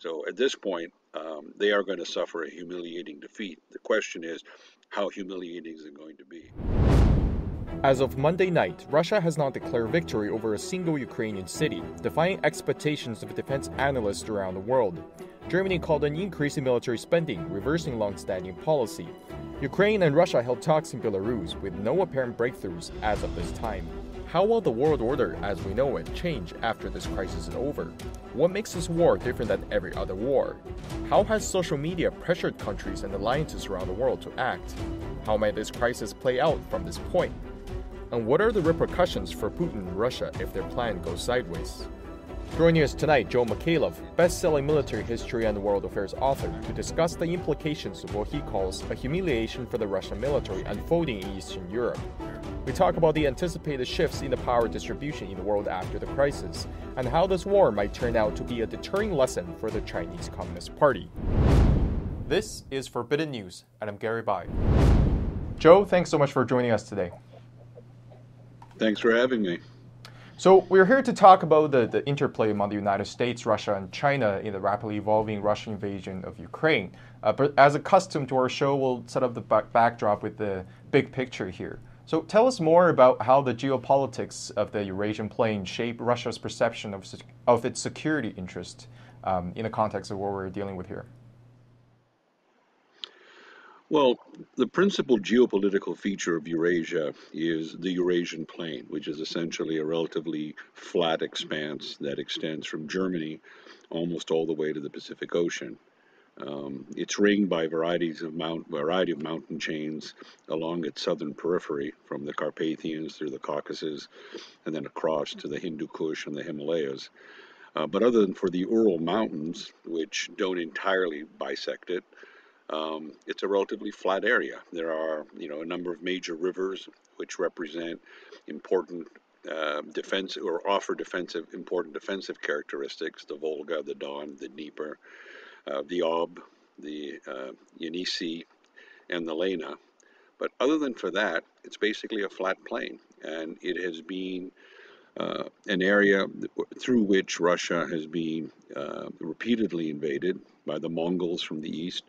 So at this point, um, they are going to suffer a humiliating defeat. The question is, how humiliating is it going to be? As of Monday night, Russia has not declared victory over a single Ukrainian city, defying expectations of defense analysts around the world. Germany called an increase in military spending, reversing long-standing policy. Ukraine and Russia held talks in Belarus with no apparent breakthroughs as of this time. How will the world order as we know it change after this crisis is over? What makes this war different than every other war? How has social media pressured countries and alliances around the world to act? How might this crisis play out from this point? And what are the repercussions for Putin and Russia if their plan goes sideways? Joining us tonight, Joe Micallef, best-selling military history and world affairs author, to discuss the implications of what he calls a humiliation for the Russian military unfolding in Eastern Europe. We talk about the anticipated shifts in the power distribution in the world after the crisis, and how this war might turn out to be a deterring lesson for the Chinese Communist Party. This is Forbidden News, and I'm Gary Bai. Joe, thanks so much for joining us today. Thanks for having me. So we're here to talk about the, the interplay among the United States, Russia, and China in the rapidly evolving Russian invasion of Ukraine. Uh, but as accustomed to our show, we'll set up the back backdrop with the big picture here. So tell us more about how the geopolitics of the Eurasian plain shape Russia's perception of, of its security interest um, in the context of what we're dealing with here. Well, the principal geopolitical feature of Eurasia is the Eurasian plain, which is essentially a relatively flat expanse that extends from Germany almost all the way to the Pacific Ocean. Um, it's ringed by varieties of mount, variety of mountain chains along its southern periphery, from the Carpathians through the Caucasus, and then across to the Hindu Kush and the Himalayas. Uh, but other than for the Ural Mountains, which don't entirely bisect it, um, it's a relatively flat area. There are, you know, a number of major rivers which represent important uh, defense or offer defensive, important defensive characteristics: the Volga, the Don, the Dnieper, uh, the Ob, the uh, Yenisei, and the Lena. But other than for that, it's basically a flat plain, and it has been uh, an area through which Russia has been uh, repeatedly invaded by the Mongols from the east,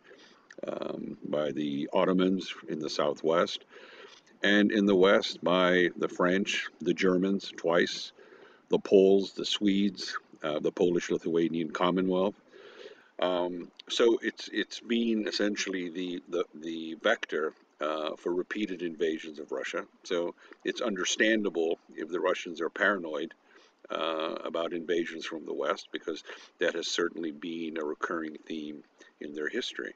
um, by the Ottomans in the southwest, and in the west by the French, the Germans twice, the Poles, the Swedes, uh, the Polish-Lithuanian Commonwealth. Um, so it's it's been essentially the the, the vector uh, for repeated invasions of Russia. So it's understandable if the Russians are paranoid uh, about invasions from the West because that has certainly been a recurring theme in their history.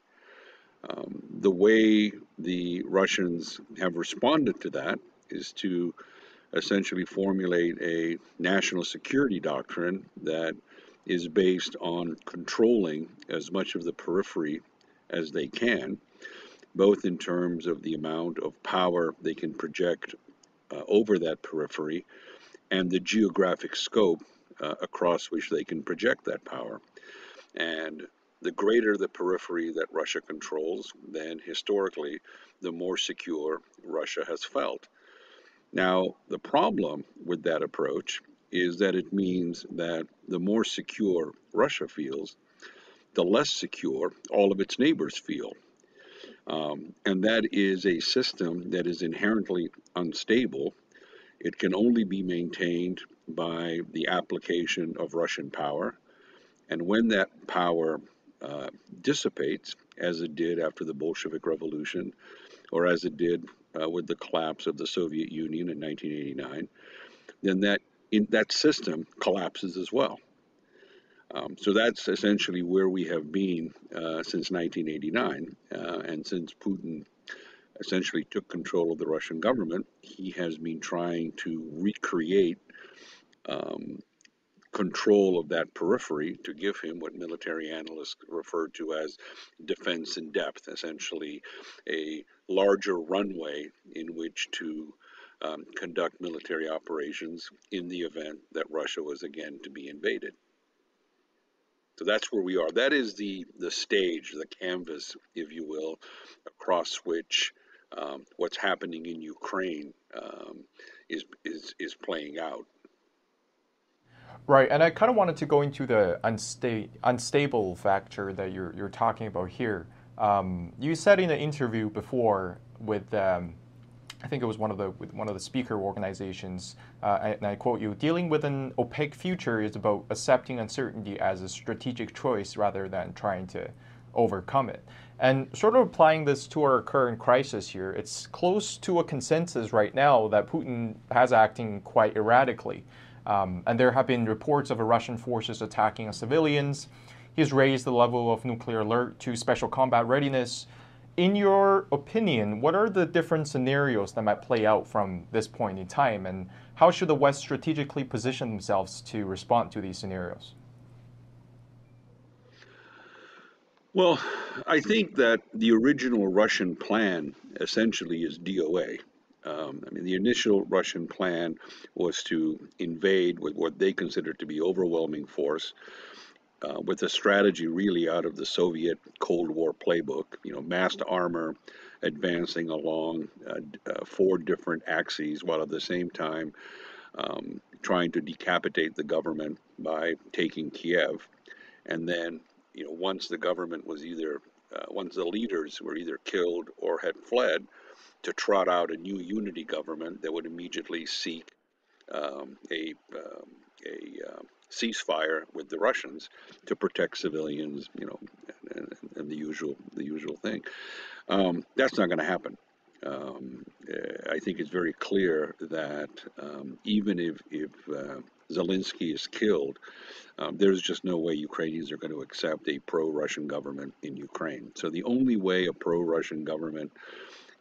Um, the way the Russians have responded to that is to essentially formulate a national security doctrine that is based on controlling as much of the periphery as they can, both in terms of the amount of power they can project uh, over that periphery and the geographic scope uh, across which they can project that power. And the greater the periphery that Russia controls, then historically, the more secure Russia has felt. Now, the problem with that approach is that it means that the more secure Russia feels, the less secure all of its neighbors feel. Um, and that is a system that is inherently unstable. It can only be maintained by the application of Russian power. And when that power uh, dissipates, as it did after the Bolshevik Revolution, or as it did uh, with the collapse of the Soviet Union in 1989, then that in, that system collapses as well. Um, so that's essentially where we have been uh, since 1989, uh, and since Putin essentially took control of the Russian government, he has been trying to recreate um, control of that periphery to give him what military analysts refer to as defense in depth, essentially a larger runway in which to um, conduct military operations in the event that Russia was again to be invaded. So that's where we are. That is the, the stage, the canvas, if you will, across which um, what's happening in Ukraine um, is, is, is playing out. Right, and I kind of wanted to go into the unsta- unstable factor that you're, you're talking about here. Um, you said in an interview before with, um, I think it was one of the one of the speaker organizations, uh, and I quote you: "Dealing with an opaque future is about accepting uncertainty as a strategic choice rather than trying to overcome it." And sort of applying this to our current crisis here, it's close to a consensus right now that Putin has acting quite erratically. Um, and there have been reports of Russian forces attacking civilians. He's raised the level of nuclear alert to special combat readiness. In your opinion, what are the different scenarios that might play out from this point in time, and how should the West strategically position themselves to respond to these scenarios? Well, I think that the original Russian plan essentially is DOA. Um, I mean, the initial Russian plan was to invade with what they considered to be overwhelming force, uh, with a strategy really out of the Soviet Cold War playbook. You know, massed armor, advancing along uh, uh, four different axes, while at the same time um, trying to decapitate the government by taking Kiev, and then you know, once the government was either, uh, once the leaders were either killed or had fled, to trot out a new unity government that would immediately seek um, a, um, a uh, ceasefire with the Russians to protect civilians, you know, and, and the usual the usual thing. Um, that's not going to happen. Um, I think it's very clear that um, even if if uh, Zelensky is killed, um, there's just no way Ukrainians are going to accept a pro-Russian government in Ukraine. So the only way a pro-Russian government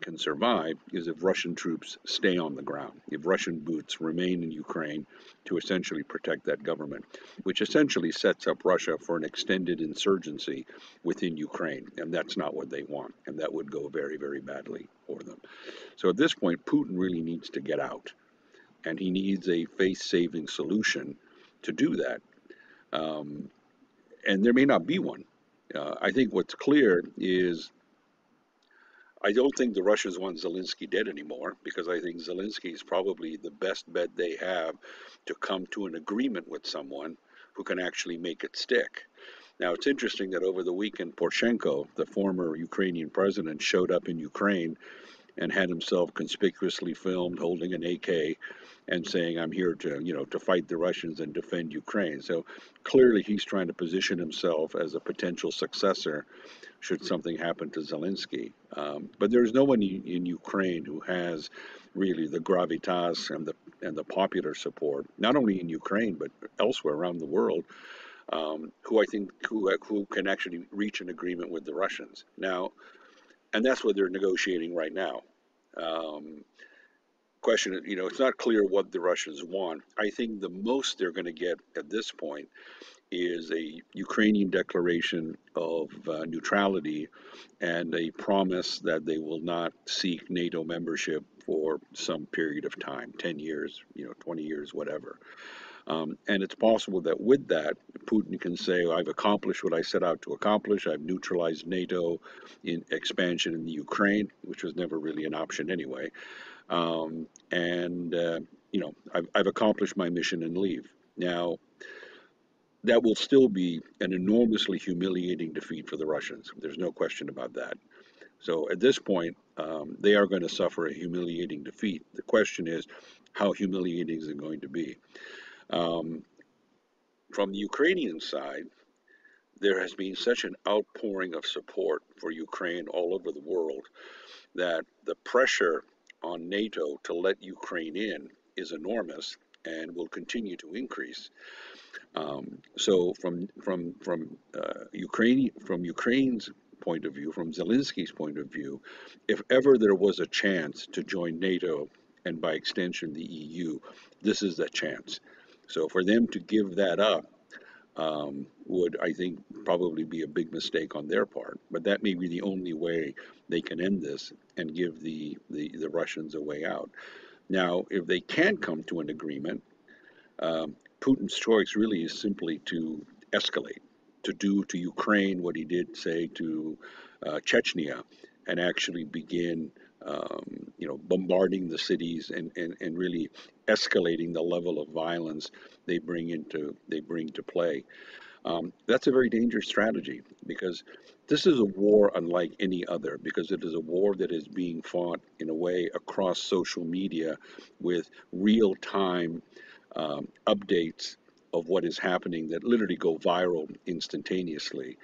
can survive is if Russian troops stay on the ground, if Russian boots remain in Ukraine to essentially protect that government, which essentially sets up Russia for an extended insurgency within Ukraine. And that's not what they want. And that would go very, very badly for them. So at this point, Putin really needs to get out. And he needs a face saving solution to do that. Um, and there may not be one. Uh, I think what's clear is I don't think the Russians want Zelensky dead anymore because I think Zelensky is probably the best bet they have to come to an agreement with someone who can actually make it stick. Now, it's interesting that over the weekend, Poroshenko, the former Ukrainian president, showed up in Ukraine and had himself conspicuously filmed holding an AK and saying, "I'm here to, you know, to fight the Russians and defend Ukraine." So clearly, he's trying to position himself as a potential successor should something happen to Zelensky. Um, but there's no one in, in Ukraine who has really the gravitas and the and the popular support, not only in Ukraine but elsewhere around the world, um, who I think who who can actually reach an agreement with the Russians now, and that's what they're negotiating right now. Um, question, you know, it's not clear what the Russians want. I think the most they're going to get at this point is a Ukrainian declaration of uh, neutrality and a promise that they will not seek NATO membership for some period of time 10 years, you know, 20 years, whatever. Um, and it's possible that with that, Putin can say, I've accomplished what I set out to accomplish. I've neutralized NATO in expansion in the Ukraine, which was never really an option anyway. Um, and, uh, you know, I've, I've accomplished my mission and leave. Now, that will still be an enormously humiliating defeat for the Russians. There's no question about that. So at this point, um, they are going to suffer a humiliating defeat. The question is, how humiliating is it going to be? Um, from the Ukrainian side, there has been such an outpouring of support for Ukraine all over the world that the pressure on NATO to let Ukraine in is enormous and will continue to increase. Um, so from from from uh, Ukraine from Ukraine's point of view, from Zelensky's point of view, if ever there was a chance to join NATO and by extension the EU, this is the chance. So for them to give that up um, would, I think, probably be a big mistake on their part. But that may be the only way they can end this and give the, the, the Russians a way out. Now, if they can't come to an agreement, um, Putin's choice really is simply to escalate, to do to Ukraine what he did, say, to uh, Chechnya, and actually begin um, you know, bombarding the cities and, and, and really escalating the level of violence they bring into they bring to play. Um, that's a very dangerous strategy because this is a war unlike any other because it is a war that is being fought in a way across social media with real time um, updates of what is happening that literally go viral instantaneously.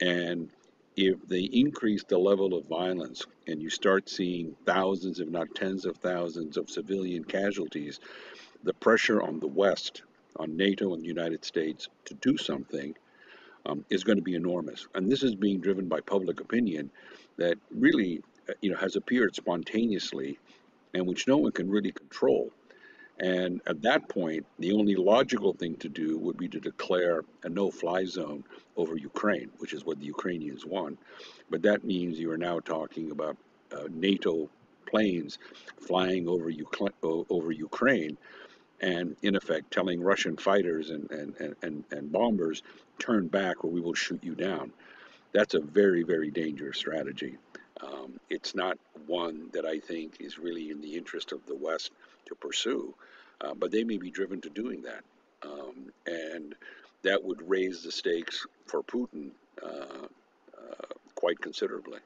And if they increase the level of violence and you start seeing thousands, if not tens of thousands, of civilian casualties, the pressure on the West, on NATO and the United States to do something um, is going to be enormous. And this is being driven by public opinion that really, uh, you know, has appeared spontaneously and which no one can really control. And at that point, the only logical thing to do would be to declare a no fly zone over Ukraine, which is what the Ukrainians want. But that means you are now talking about uh, NATO planes flying over, over Ukraine and, in effect, telling Russian fighters and, and, and, and bombers, turn back or we will shoot you down. That's a very, very dangerous strategy. Um, it's not one that I think is really in the interest of the West to pursue, uh, but they may be driven to doing that. Um, and that would raise the stakes for Putin uh, uh, quite considerably.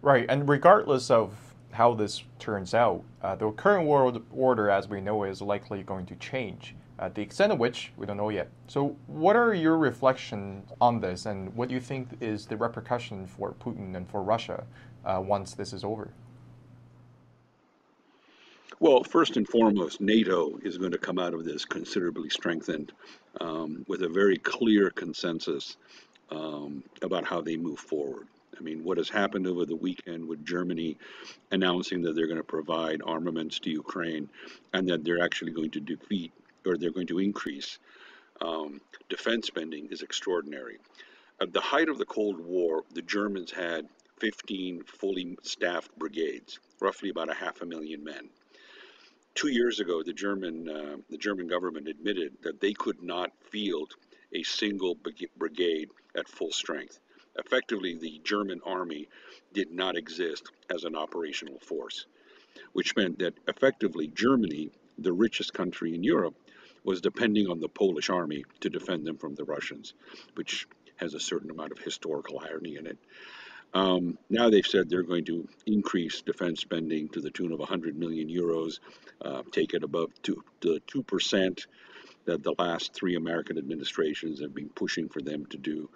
Right, and regardless of how this turns out, uh, the current world order as we know is likely going to change. Uh, the extent of which we don't know yet. So, what are your reflections on this, and what do you think is the repercussion for Putin and for Russia uh, once this is over? Well, first and foremost, NATO is going to come out of this considerably strengthened um, with a very clear consensus um, about how they move forward. I mean, what has happened over the weekend with Germany announcing that they're going to provide armaments to Ukraine and that they're actually going to defeat or they're going to increase um, defense spending is extraordinary. At the height of the Cold War, the Germans had 15 fully staffed brigades, roughly about a half a million men. Two years ago, the German uh, the German government admitted that they could not field a single brigade at full strength. Effectively, the German army did not exist as an operational force, which meant that effectively Germany, the richest country in Europe, was depending on the Polish army to defend them from the Russians, which has a certain amount of historical irony in it. Um, now they've said they're going to increase defense spending to the tune of 100 million euros, uh, take it above the 2% that the last three American administrations have been pushing for them to do.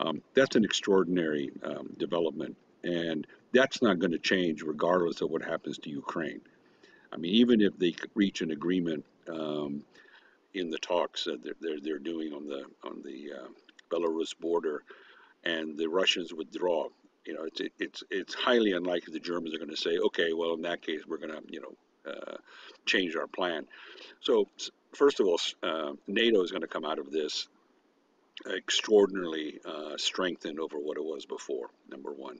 Um, that's an extraordinary um, development, and that's not going to change regardless of what happens to Ukraine. I mean, even if they reach an agreement um, in the talks that they're, they're, they're doing on the on the uh, Belarus border, and the Russians withdraw. You know, it's it's it's highly unlikely the Germans are going to say, okay, well, in that case, we're going to you know uh, change our plan. So first of all, uh, NATO is going to come out of this extraordinarily uh, strengthened over what it was before. Number one.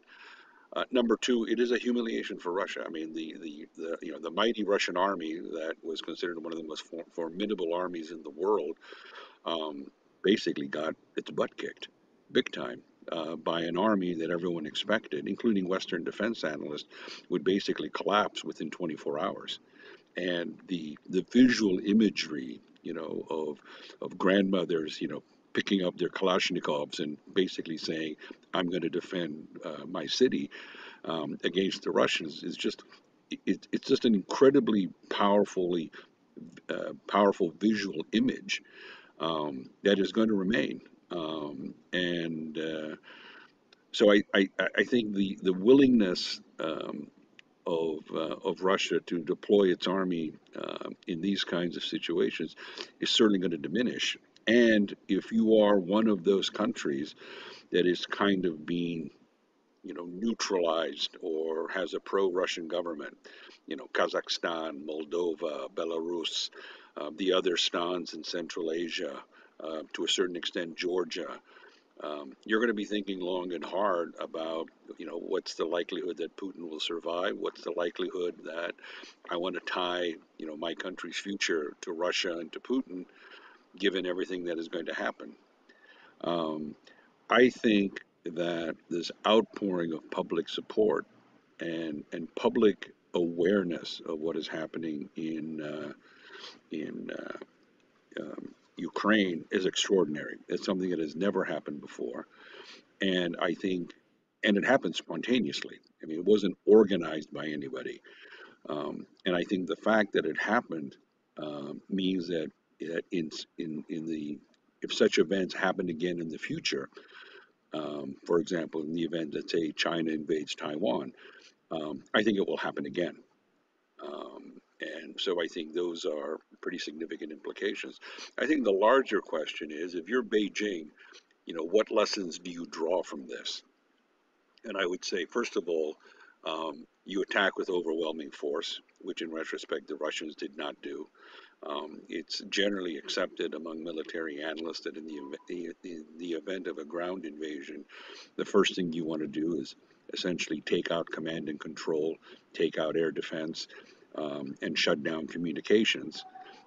Uh, number two, it is a humiliation for Russia. I mean, the, the, the you know the mighty Russian army that was considered one of the most for, formidable armies in the world, um, basically got its butt kicked, big time, uh, by an army that everyone expected, including Western defense analysts, would basically collapse within 24 hours. And the the visual imagery, you know, of of grandmothers, you know, picking up their Kalashnikovs and basically saying, I'm going to defend uh, my city um, against the Russians is just, it, it's just an incredibly powerfully, uh, powerful visual image um, that is going to remain. Um, and uh, so I, I, I, think the, the willingness um, of, uh, of Russia to deploy its army uh, in these kinds of situations is certainly going to diminish. And if you are one of those countries that is kind of being, you know, neutralized or has a pro-Russian government, you know, Kazakhstan, Moldova, Belarus, uh, the other stans in Central Asia, uh, to a certain extent Georgia, um, you're going to be thinking long and hard about, you know, what's the likelihood that Putin will survive? What's the likelihood that I want to tie, you know, my country's future to Russia and to Putin? given everything that is going to happen. Um, I think that this outpouring of public support and and public awareness of what is happening in uh, in uh, um, Ukraine is extraordinary. It's something that has never happened before, and I think, and it happened spontaneously. I mean, it wasn't organized by anybody, um, and I think the fact that it happened um, means that in in in the if such events happen again in the future, um, for example, in the event that say China invades Taiwan, um, I think it will happen again. So I think those are pretty significant implications. I think the larger question is if you're Beijing, you know, what lessons do you draw from this? And I would say, first of all, um, you attack with overwhelming force, which in retrospect the Russians did not do. Um, it's generally accepted among military analysts that in the, the, the event of a ground invasion, the first thing you want to do is essentially take out command and control, take out air defense, um, and shut down communications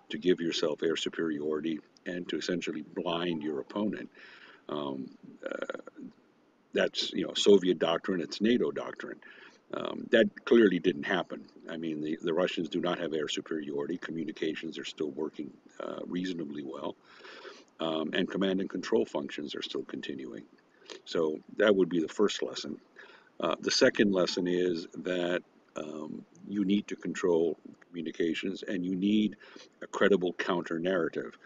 to give yourself air superiority and to essentially blind your opponent. Um, uh, that's you know Soviet doctrine. It's NATO doctrine. Um, that clearly didn't happen. I mean, the, the Russians do not have air superiority. Communications are still working uh, reasonably well, um, and command and control functions are still continuing. So that would be the first lesson. Uh, the second lesson is that um, you need to control communications and you need a credible counter narrative.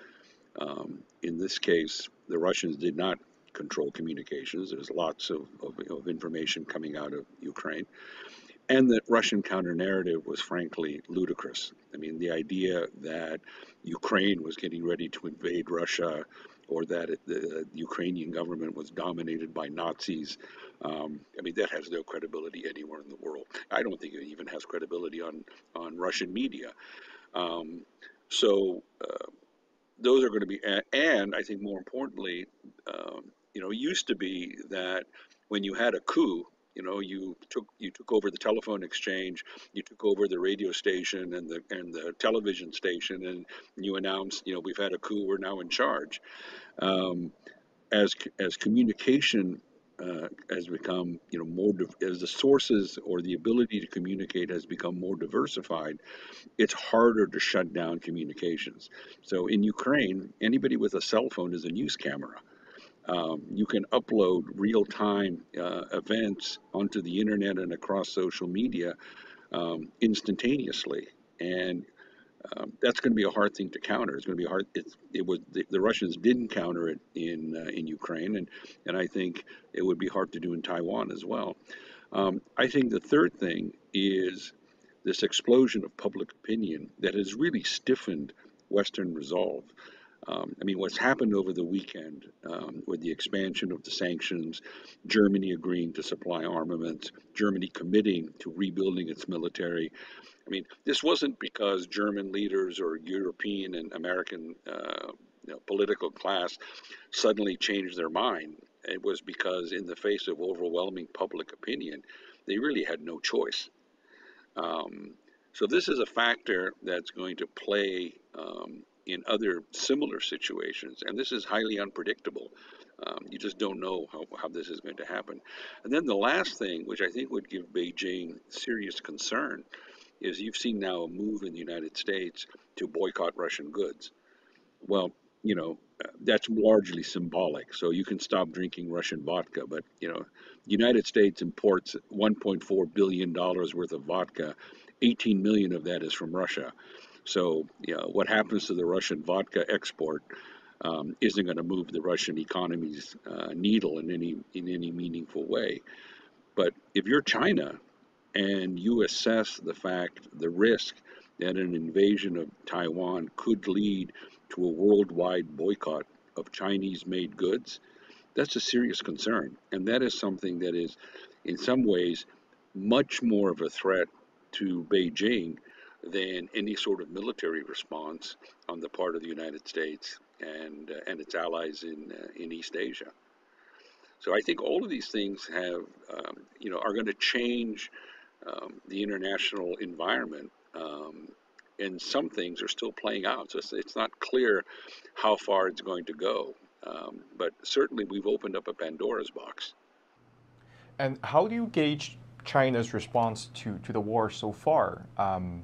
Um, in this case, the Russians did not control communications. There's lots of, of, of information coming out of Ukraine. And the Russian counter narrative was frankly ludicrous. I mean, the idea that Ukraine was getting ready to invade Russia or that it, the Ukrainian government was dominated by Nazis. Um, I mean, that has no credibility anywhere in the world. I don't think it even has credibility on, on Russian media. Um, so uh, those are going to be, and I think more importantly, um, you know, it used to be that when you had a coup, you know, you took you took over the telephone exchange, you took over the radio station and the and the television station, and you announced, you know, we've had a coup, we're now in charge. Um, as as communication uh, has become, you know, more as the sources or the ability to communicate has become more diversified, it's harder to shut down communications. So in Ukraine, anybody with a cell phone is a news camera. Um, you can upload real time uh, events onto the internet and across social media um, instantaneously. And um, that's going to be a hard thing to counter. It's going to be hard. It, it was the, the, Russians didn't counter it in uh, in Ukraine, and and I think it would be hard to do in Taiwan as well. Um, I think the third thing is this explosion of public opinion that has really stiffened Western resolve. Um, I mean, what's happened over the weekend um, with the expansion of the sanctions, Germany agreeing to supply armaments, Germany committing to rebuilding its military. I mean, this wasn't because German leaders or European and American uh, you know, political class suddenly changed their mind. It was because, in the face of overwhelming public opinion, they really had no choice. Um, so, this is a factor that's going to play um, in other similar situations, and this is highly unpredictable. Um, you just don't know how, how this is going to happen. And then the last thing, which I think would give Beijing serious concern, is you've seen now a move in the United States to boycott Russian goods. Well, you know, that's largely symbolic. So you can stop drinking Russian vodka, but you know, the United States imports 1.4 billion dollars worth of vodka. 18 million of that is from Russia. So, what happens to the Russian vodka export um, isn't going to move the Russian economy's uh, needle in any in any meaningful way. But if you're China and you assess the fact, the risk that an invasion of Taiwan could lead to a worldwide boycott of Chinese-made goods, that's a serious concern, and that is something that is, in some ways, much more of a threat to Beijing than any sort of military response on the part of the United States and uh, and its allies in uh, in East Asia. So I think all of these things have um, you know are going to change um, the international environment. Um, and some things are still playing out. So it's, it's, not clear how far it's going to go. Um, but certainly we've opened up a Pandora's box. And how do you gauge China's response to, to the war so far. Um,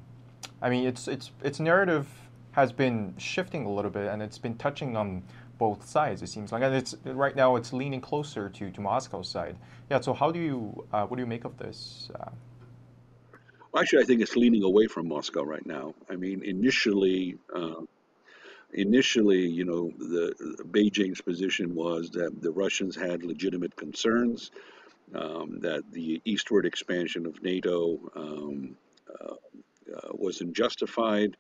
I mean, its its its narrative has been shifting a little bit, and it's been touching on both sides. It seems like, and it's right now it's leaning closer to to Moscow's side. Yeah. So how do you uh, what do you make of this? Uh, actually, I think it's leaning away from Moscow right now. I mean, initially. Uh, initially, you know, the, the, Beijing's position was that the Russians had legitimate concerns, um, that the eastward expansion of NATO um, uh, wasn't justified,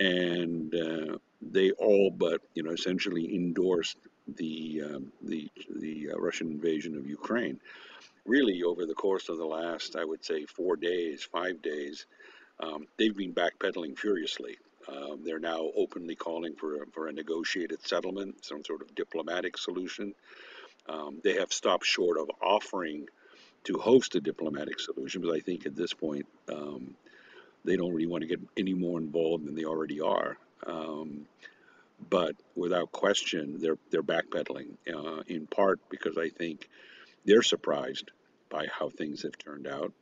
and uh, they all but you know essentially endorsed the um, the the uh, Russian invasion of Ukraine. Really, over the course of the last, I would say, four days, five days, um, they've been backpedaling furiously. Um, they're now openly calling for a, for a negotiated settlement, some sort of diplomatic solution. Um, they have stopped short of offering to host a diplomatic solution, but I think at this point um, they don't really want to get any more involved than they already are. Um, but without question, they're they're backpedaling uh, in part because I think they're surprised by how things have turned out,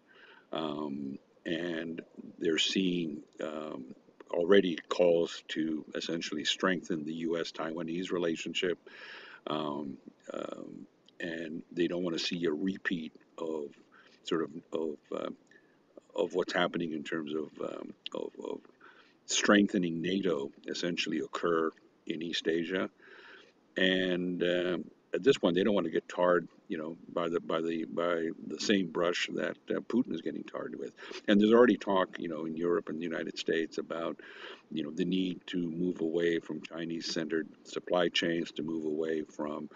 um, and they're seeing um, already calls to essentially strengthen the U.S. Taiwanese relationship, um, um, and they don't want to see a repeat of sort of of uh, of what's happening in terms of, um, of, of strengthening NATO essentially occur in East Asia, and um, at this point they don't want to get tarred, you know, by the by the by the same brush that uh, Putin is getting tarred with. And there's already talk, you know, in Europe and the United States about, you know, the need to move away from Chinese-centered supply chains, to move away from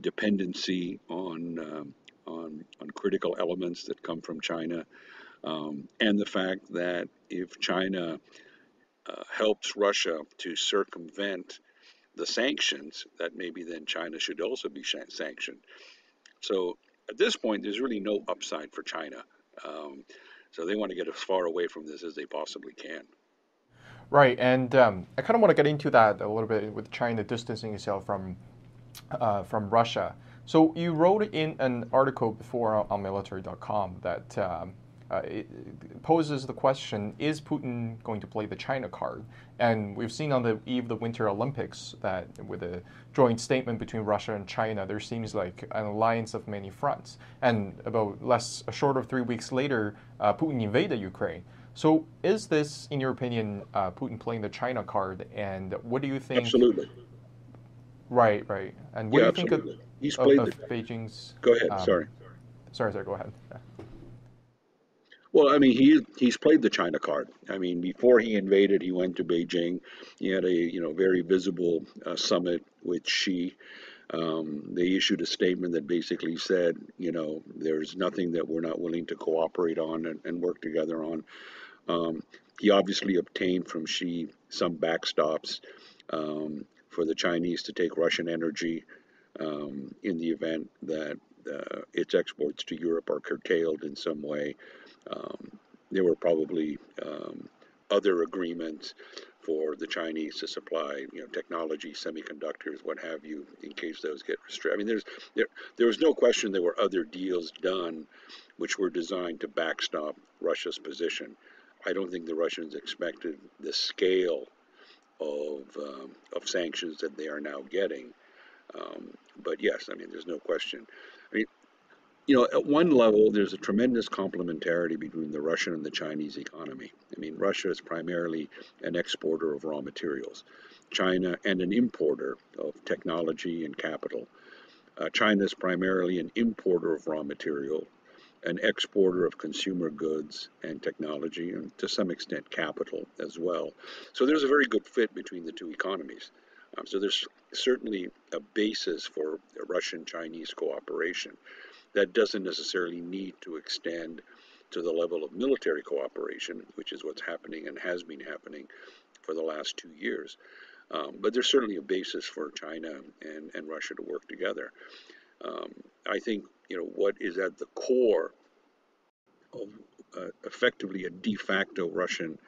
dependency on um, on on critical elements that come from China um, and the fact that if China uh, helps Russia to circumvent the sanctions, that maybe then China should also be sanctioned. So at this point, there's really no upside for China. Um, so they want to get as far away from this as they possibly can. Right, and um, I kind of want to get into that a little bit with China distancing itself from uh, from Russia. So you wrote in an article before on military.com that um, uh, it poses the question is Putin going to play the China card? And we've seen on the eve of the Winter Olympics that with a joint statement between Russia and China, there seems like an alliance of many fronts. And about less, a short of three weeks later, uh, Putin invaded Ukraine. So, is this, in your opinion, uh, Putin playing the China card? And what do you think? Absolutely. Right, right. And what yeah, do you absolutely. think of, He's played of Beijing's? Go ahead. Um, sorry. Sorry, sorry. Go ahead. Yeah. Well, I mean, he he's played the China card. I mean, before he invaded, he went to Beijing. He had a you know very visible uh, summit with Xi. Um, they issued a statement that basically said, you know, there's nothing that we're not willing to cooperate on and, and work together on. Um, he obviously obtained from Xi some backstops um, for the Chinese to take Russian energy um, in the event that uh, its exports to Europe are curtailed in some way. Um, there were probably um, other agreements for the Chinese to supply, you know, technology, semiconductors, what have you, in case those get restricted. I mean, there's there there was no question there were other deals done, which were designed to backstop Russia's position. I don't think the Russians expected the scale of um, of sanctions that they are now getting. Um, but yes, I mean, there's no question. You know, at one level, there's a tremendous complementarity between the Russian and the Chinese economy. I mean, Russia is primarily an exporter of raw materials, China and an importer of technology and capital. Uh, China is primarily an importer of raw material, an exporter of consumer goods and technology, and to some extent capital as well. So there's a very good fit between the two economies. Um, so there's certainly a basis for Russian Chinese cooperation that doesn't necessarily need to extend to the level of military cooperation, which is what's happening and has been happening for the last two years. Um, but there's certainly a basis for China and, and Russia to work together. Um, I think you know what is at the core of uh, effectively a de facto Russian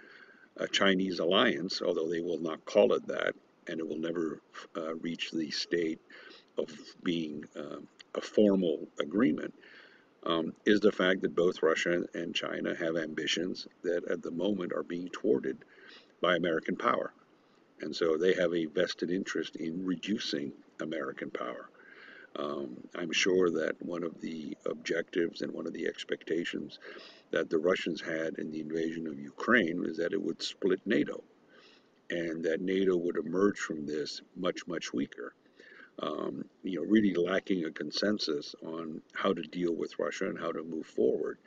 uh, Chinese alliance, although they will not call it that, and it will never uh, reach the state of being um, a formal agreement, um, is the fact that both Russia and China have ambitions that at the moment are being thwarted by American power. And so they have a vested interest in reducing American power. Um, I'm sure that one of the objectives and one of the expectations that the Russians had in the invasion of Ukraine was that it would split NATO and that NATO would emerge from this much, much weaker. Um, you know, really lacking a consensus on how to deal with Russia and how to move forward.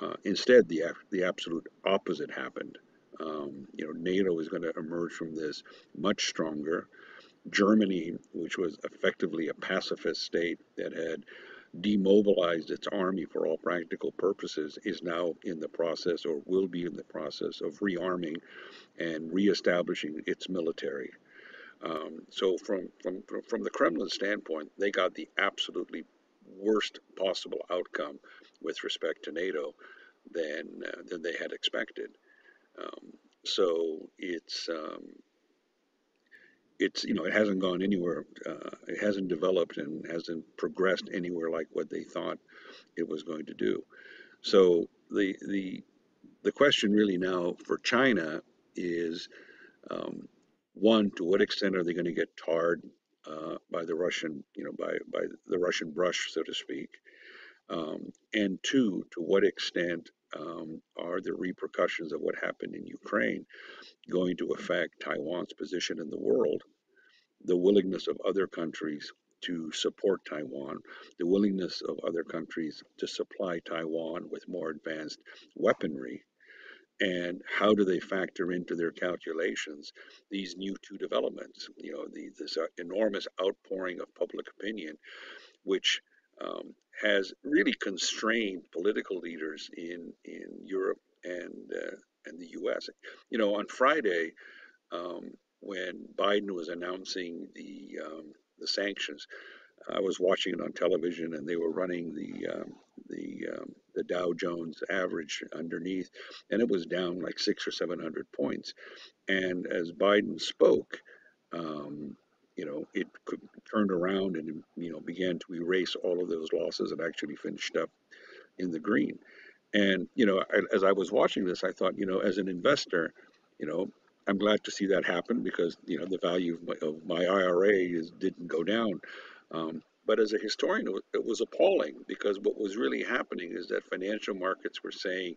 Uh, instead, the the absolute opposite happened. Um, you know, NATO is going to emerge from this much stronger. Germany, which was effectively a pacifist state that had demobilized its army for all practical purposes, is now in the process or will be in the process of rearming and reestablishing its military. Um, so, from, from, from the Kremlin standpoint, they got the absolutely worst possible outcome with respect to NATO than, uh, than they had expected. Um, so it's um, it's you know it hasn't gone anywhere. Uh, it hasn't developed and hasn't progressed anywhere like what they thought it was going to do. So the the the question really now for China is um, one: to what extent are they going to get tarred uh, by the Russian you know by by the Russian brush, so to speak? Um, and two, to what extent um, are the repercussions of what happened in Ukraine going to affect Taiwan's position in the world, the willingness of other countries to support Taiwan, the willingness of other countries to supply Taiwan with more advanced weaponry, and how do they factor into their calculations these new two developments? You know, the, this uh, enormous outpouring of public opinion, which um, has really constrained political leaders in in Europe and uh, and the U.S. You know, on Friday, um, when Biden was announcing the um, the sanctions, I was watching it on television, and they were running the um, the um, the Dow Jones average underneath, and it was down like six or seven hundred points. And as Biden spoke, um, you know, it could, turned around and you know began to erase all of those losses and actually finished up in the green. And you know, as I was watching this, I thought, you know, as an investor, you know, I'm glad to see that happen because you know the value of my, of my IRA is didn't go down. Um, but as a historian, it was appalling because what was really happening is that financial markets were saying,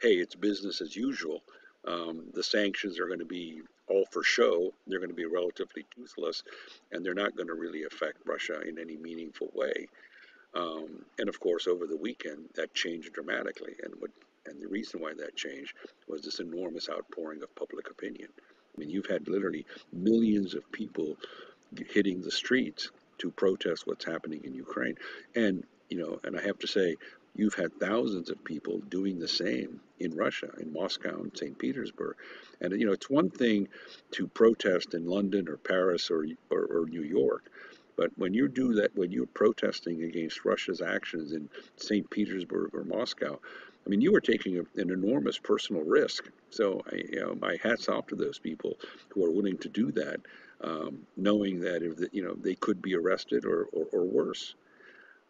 "Hey, it's business as usual." Um, the sanctions are going to be all for show. They're going to be relatively toothless, and they're not going to really affect Russia in any meaningful way. Um, and of course, over the weekend, that changed dramatically. And what and the reason why that changed was this enormous outpouring of public opinion. I mean, you've had literally millions of people hitting the streets to protest what's happening in Ukraine. And you know, and I have to say, You've had thousands of people doing the same in Russia, in Moscow and St. Petersburg. And, you know, it's one thing to protest in London or Paris or, or, or New York. But when you do that, when you're protesting against Russia's actions in St. Petersburg or Moscow, I mean, you are taking a, an enormous personal risk. So, I, you know, my hats off to those people who are willing to do that, um, knowing that if the, you know they could be arrested or, or, or worse.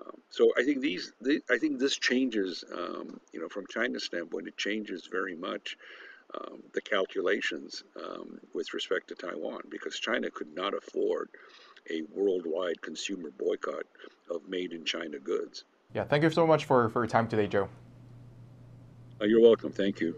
Um, so I think these, I think this changes, um, you know, from China's standpoint, it changes very much um, the calculations um, with respect to Taiwan because China could not afford a worldwide consumer boycott of made in China goods. Yeah, thank you so much for, for your time today, Joe. Uh, you're welcome. Thank you.